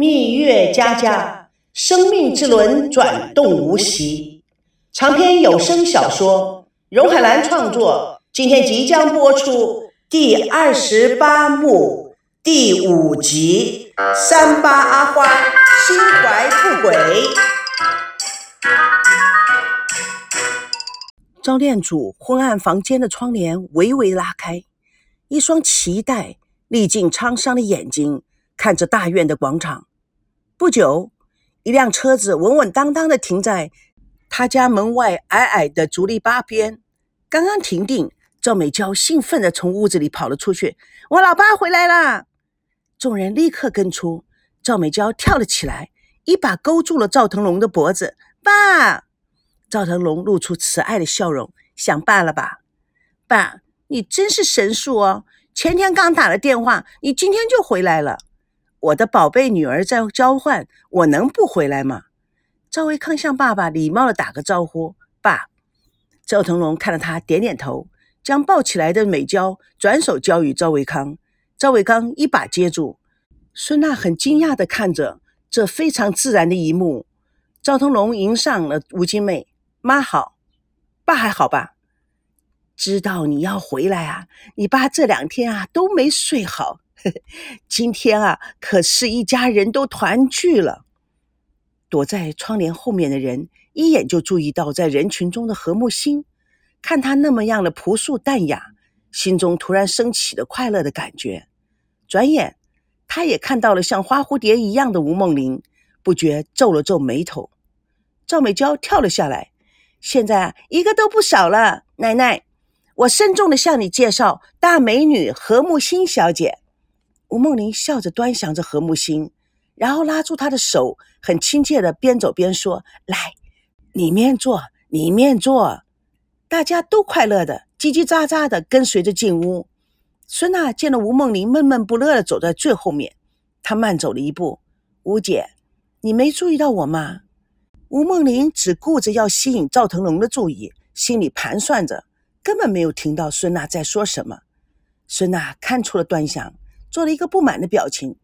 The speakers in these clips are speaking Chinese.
蜜月佳佳，生命之轮转动无息。长篇有声小说，荣海兰创作，今天即将播出第二十八幕第五集《三八阿花心怀不轨》。赵店主昏暗房间的窗帘微微拉开，一双期待、历尽沧桑的眼睛看着大院的广场。不久，一辆车子稳稳当当的停在他家门外矮矮的竹篱笆边。刚刚停定，赵美娇兴奋地从屋子里跑了出去：“我老爸回来了！”众人立刻跟出。赵美娇跳了起来，一把勾住了赵腾龙的脖子：“爸！”赵腾龙露出慈爱的笑容：“想爸了吧？爸，你真是神速哦！前天刚打了电话，你今天就回来了。”我的宝贝女儿在交换，我能不回来吗？赵维康向爸爸礼貌的打个招呼。爸，赵腾龙看着他，点点头，将抱起来的美娇转手交予赵维康。赵维康一把接住。孙娜很惊讶的看着这非常自然的一幕。赵腾龙迎上了吴金妹，妈好，爸还好吧？知道你要回来啊，你爸这两天啊都没睡好。今天啊，可是一家人都团聚了。躲在窗帘后面的人一眼就注意到在人群中的何木星，看他那么样的朴素淡雅，心中突然升起了快乐的感觉。转眼，他也看到了像花蝴蝶一样的吴梦玲，不觉皱了皱眉头。赵美娇跳了下来，现在啊，一个都不少了。奶奶，我慎重的向你介绍大美女何木星小姐。吴梦玲笑着端详着何木星，然后拉住他的手，很亲切的边走边说：“来，里面坐，里面坐。”大家都快乐的叽叽喳喳的跟随着进屋。孙娜见了吴梦玲闷闷不乐的走在最后面，她慢走了一步：“吴姐，你没注意到我吗？”吴梦玲只顾着要吸引赵腾龙的注意，心里盘算着，根本没有听到孙娜在说什么。孙娜看出了端详。做了一个不满的表情，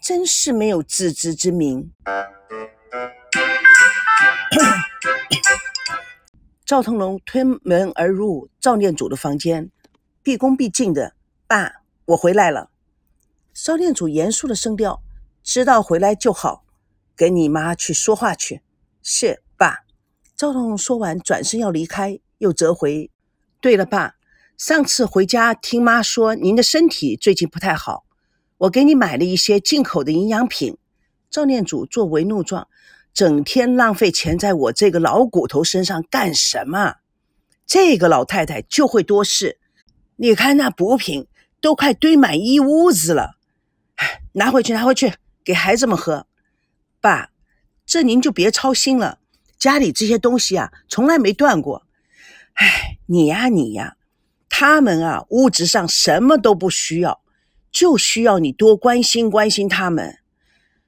真是没有自知之明。赵腾龙推门而入赵念祖的房间，毕恭毕敬的：“爸，我回来了。”赵念祖严肃的声调：“知道回来就好，跟你妈去说话去。”“是，爸。”赵腾龙说完，转身要离开，又折回：“对了，爸。”上次回家听妈说您的身体最近不太好，我给你买了一些进口的营养品。赵念祖作为怒状，整天浪费钱在我这个老骨头身上干什么？这个老太太就会多事，你看那补品都快堆满一屋子了。哎，拿回去，拿回去，给孩子们喝。爸，这您就别操心了，家里这些东西啊，从来没断过。哎，你呀，你呀。他们啊，物质上什么都不需要，就需要你多关心关心他们。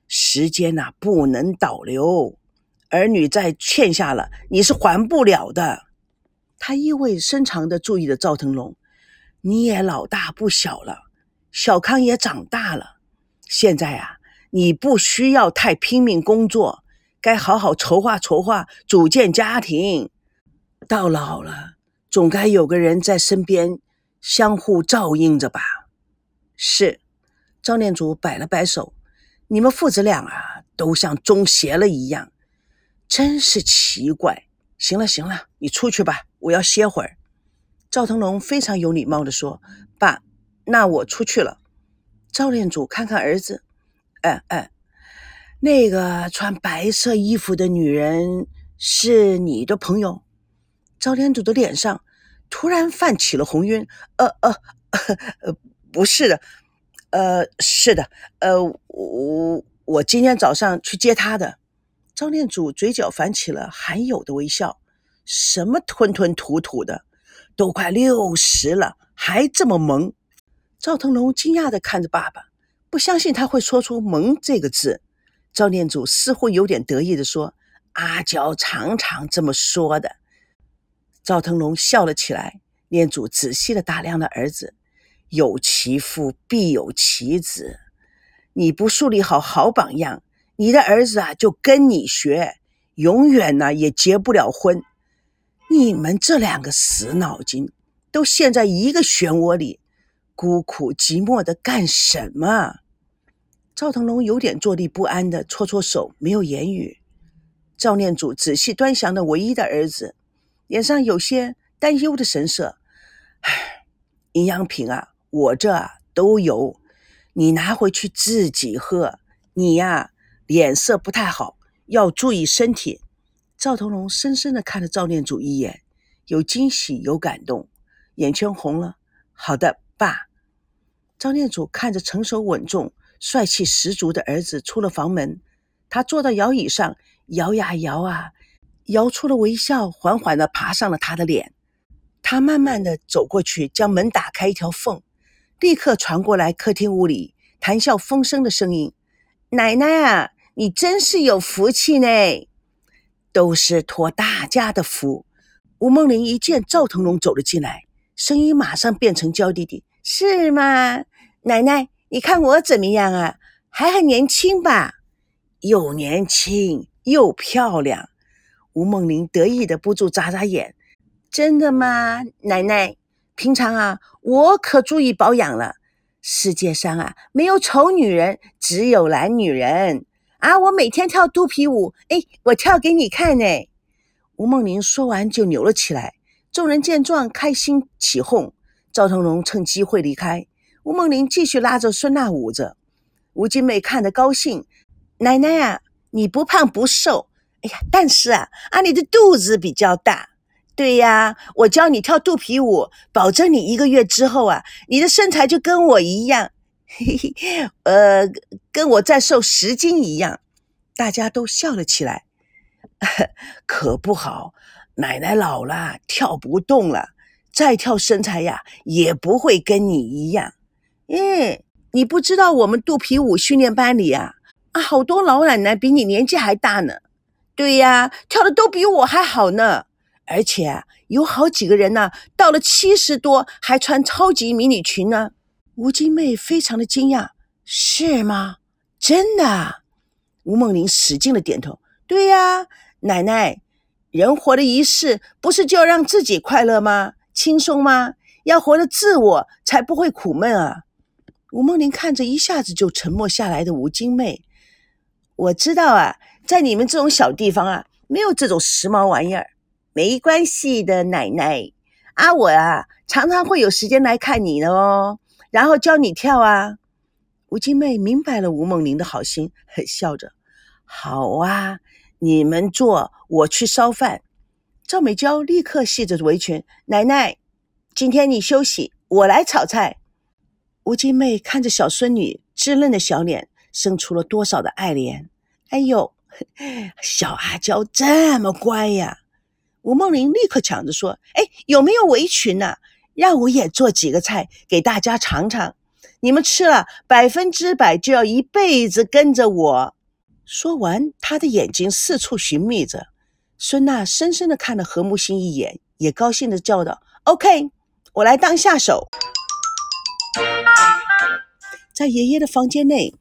时间呐，不能倒流，儿女再欠下了，你是还不了的。他意味深长的注意着赵腾龙，你也老大不小了，小康也长大了，现在啊，你不需要太拼命工作，该好好筹划筹划，组建家庭。到老了。总该有个人在身边相互照应着吧？是，赵念祖摆了摆手，你们父子俩啊，都像中邪了一样，真是奇怪。行了行了，你出去吧，我要歇会儿。赵腾龙非常有礼貌地说：“爸，那我出去了。”赵念祖看看儿子，哎哎，那个穿白色衣服的女人是你的朋友？赵天祖的脸上突然泛起了红晕。呃呃呃，不是的，呃，是的，呃，我我今天早上去接他的。赵念祖嘴角泛起了罕有的微笑。什么吞吞吐吐的，都快六十了还这么萌。赵腾龙惊讶的看着爸爸，不相信他会说出“萌”这个字。赵念祖似乎有点得意的说：“阿娇常常这么说的。”赵腾龙笑了起来，念祖仔细的打量了儿子，有其父必有其子。你不树立好好榜样，你的儿子啊就跟你学，永远呢也结不了婚。你们这两个死脑筋，都陷在一个漩涡里，孤苦寂寞的干什么？赵腾龙有点坐立不安的搓搓手，没有言语。赵念祖仔细端详了唯一的儿子，脸上有些担忧的神色。唉，营养品啊，我这都有。你拿回去自己喝。你呀，脸色不太好，要注意身体。赵同龙深深的看了赵念祖一眼，有惊喜，有感动，眼圈红了。好的，爸。赵念祖看着成熟稳重、帅气十足的儿子出了房门，他坐到摇椅上，摇呀摇啊，摇出了微笑，缓缓地爬上了他的脸。他慢慢的走过去，将门打开一条缝。立刻传过来，客厅屋里谈笑风生的声音：“奶奶啊，你真是有福气呢，都是托大家的福。”吴梦玲一见赵腾龙走了进来，声音马上变成娇滴滴：“是吗？奶奶，你看我怎么样啊？还很年轻吧？又年轻又漂亮。”吴梦玲得意的不住眨眨眼：“真的吗，奶奶？”平常啊，我可注意保养了。世界上啊，没有丑女人，只有懒女人啊！我每天跳肚皮舞，哎，我跳给你看呢。吴梦玲说完就扭了起来。众人见状，开心起哄。赵腾龙趁机会离开。吴梦玲继续拉着孙娜舞着。吴金妹看得高兴：“奶奶啊，你不胖不瘦，哎呀，但是啊，啊，你的肚子比较大。”对呀，我教你跳肚皮舞，保证你一个月之后啊，你的身材就跟我一样，嘿嘿，呃，跟我再瘦十斤一样。大家都笑了起来。可不好，奶奶老了，跳不动了，再跳身材呀也不会跟你一样。嗯，你不知道我们肚皮舞训练班里啊，啊，好多老奶奶比你年纪还大呢。对呀，跳的都比我还好呢。而且有好几个人呢，到了七十多还穿超级迷你裙呢。吴金妹非常的惊讶，是吗？真的？吴梦玲使劲的点头。对呀，奶奶，人活的一世，不是就要让自己快乐吗？轻松吗？要活得自我，才不会苦闷啊。吴梦玲看着一下子就沉默下来的吴金妹，我知道啊，在你们这种小地方啊，没有这种时髦玩意儿。没关系的，奶奶啊，我啊常常会有时间来看你的哦，然后教你跳啊。吴金妹明白了吴梦玲的好心，笑着：“好啊，你们坐，我去烧饭。”赵美娇立刻系着围裙：“奶奶，今天你休息，我来炒菜。”吴金妹看着小孙女稚嫩的小脸，生出了多少的爱怜。哎呦，小阿娇这么乖呀！吴梦玲立刻抢着说：“哎，有没有围裙呢？让我也做几个菜给大家尝尝。你们吃了，百分之百就要一辈子跟着我。”说完，她的眼睛四处寻觅着。孙娜深深的看了何木心一眼，也高兴的叫道：“OK，我来当下手。”在爷爷的房间内，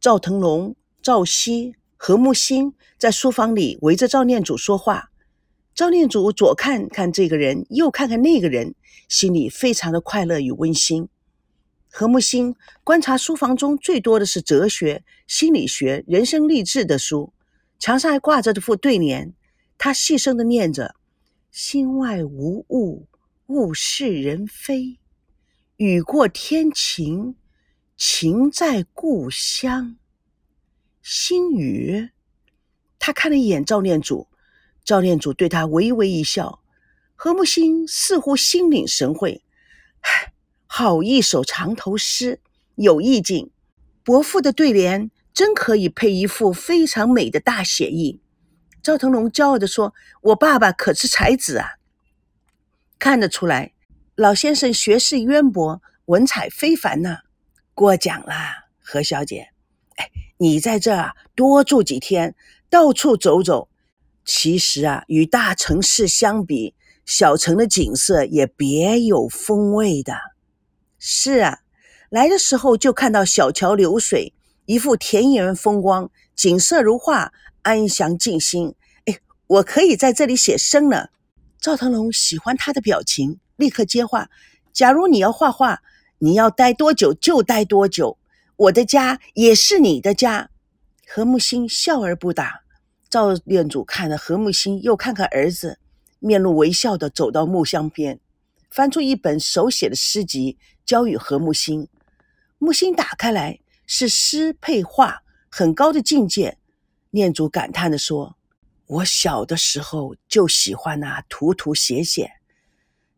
赵腾龙、赵熙、何木心在书房里围着赵念祖说话。赵念祖左看看这个人，右看看那个人，心里非常的快乐与温馨。何木星观察书房中最多的是哲学、心理学、人生励志的书，墙上还挂着这副对联，他细声的念着：“心外无物，物是人非；雨过天晴，情在故乡。”心语。他看了一眼赵念祖。赵念祖对他微微一笑，何木心似乎心领神会。好一首长头诗，有意境。伯父的对联真可以配一副非常美的大写意。赵腾龙骄傲地说：“我爸爸可是才子啊！”看得出来，老先生学识渊博，文采非凡呐。过奖啦，何小姐。你在这儿多住几天，到处走走。其实啊，与大城市相比，小城的景色也别有风味的。是啊，来的时候就看到小桥流水，一副田园风光，景色如画，安详静心。哎，我可以在这里写生呢。赵腾龙喜欢他的表情，立刻接话：“假如你要画画，你要待多久就待多久。我的家也是你的家。”何木星笑而不答。赵念祖看了何木星，又看看儿子，面露微笑的走到木箱边，翻出一本手写的诗集，交与何木星。木星打开来，是诗配画，很高的境界。念祖感叹地说：“我小的时候就喜欢那涂涂写写，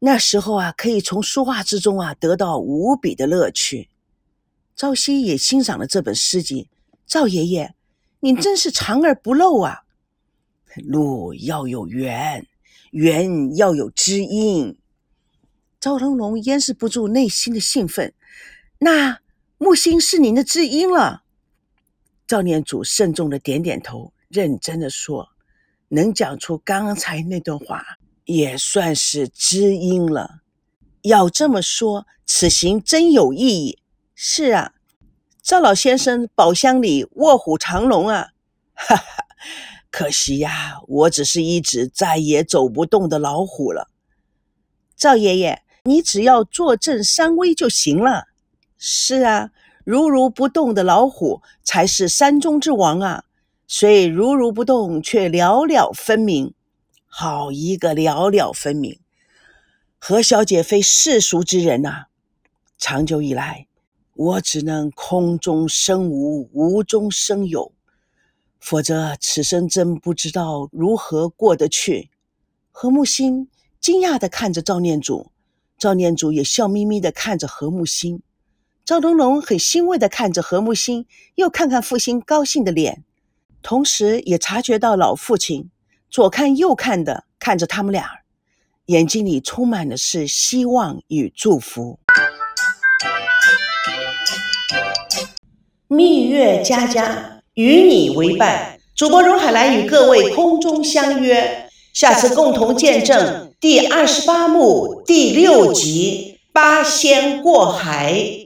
那时候啊，可以从书画之中啊得到无比的乐趣。”赵熙也欣赏了这本诗集。赵爷爷，你真是藏而不露啊！路要有缘，缘要有知音。赵腾龙掩饰不住内心的兴奋。那木星是您的知音了。赵念祖慎重的点点头，认真的说：“能讲出刚才那段话，也算是知音了。要这么说，此行真有意义。是啊，赵老先生宝箱里卧虎藏龙啊！哈哈。”可惜呀，我只是一只再也走不动的老虎了。赵爷爷，你只要坐镇山威就行了。是啊，如如不动的老虎才是山中之王啊！虽如如不动，却了了分明。好一个了了分明！何小姐非世俗之人呐。长久以来，我只能空中生无，无中生有。否则，此生真不知道如何过得去。何木星惊讶地看着赵念祖，赵念祖也笑眯眯地看着何木心。赵龙龙很欣慰地看着何木心，又看看父亲高兴的脸，同时也察觉到老父亲左看右看的看着他们俩，眼睛里充满的是希望与祝福。蜜月佳佳。与你为伴，主播荣海兰与各位空中相约，下次共同见证第二十八幕第六集《八仙过海》。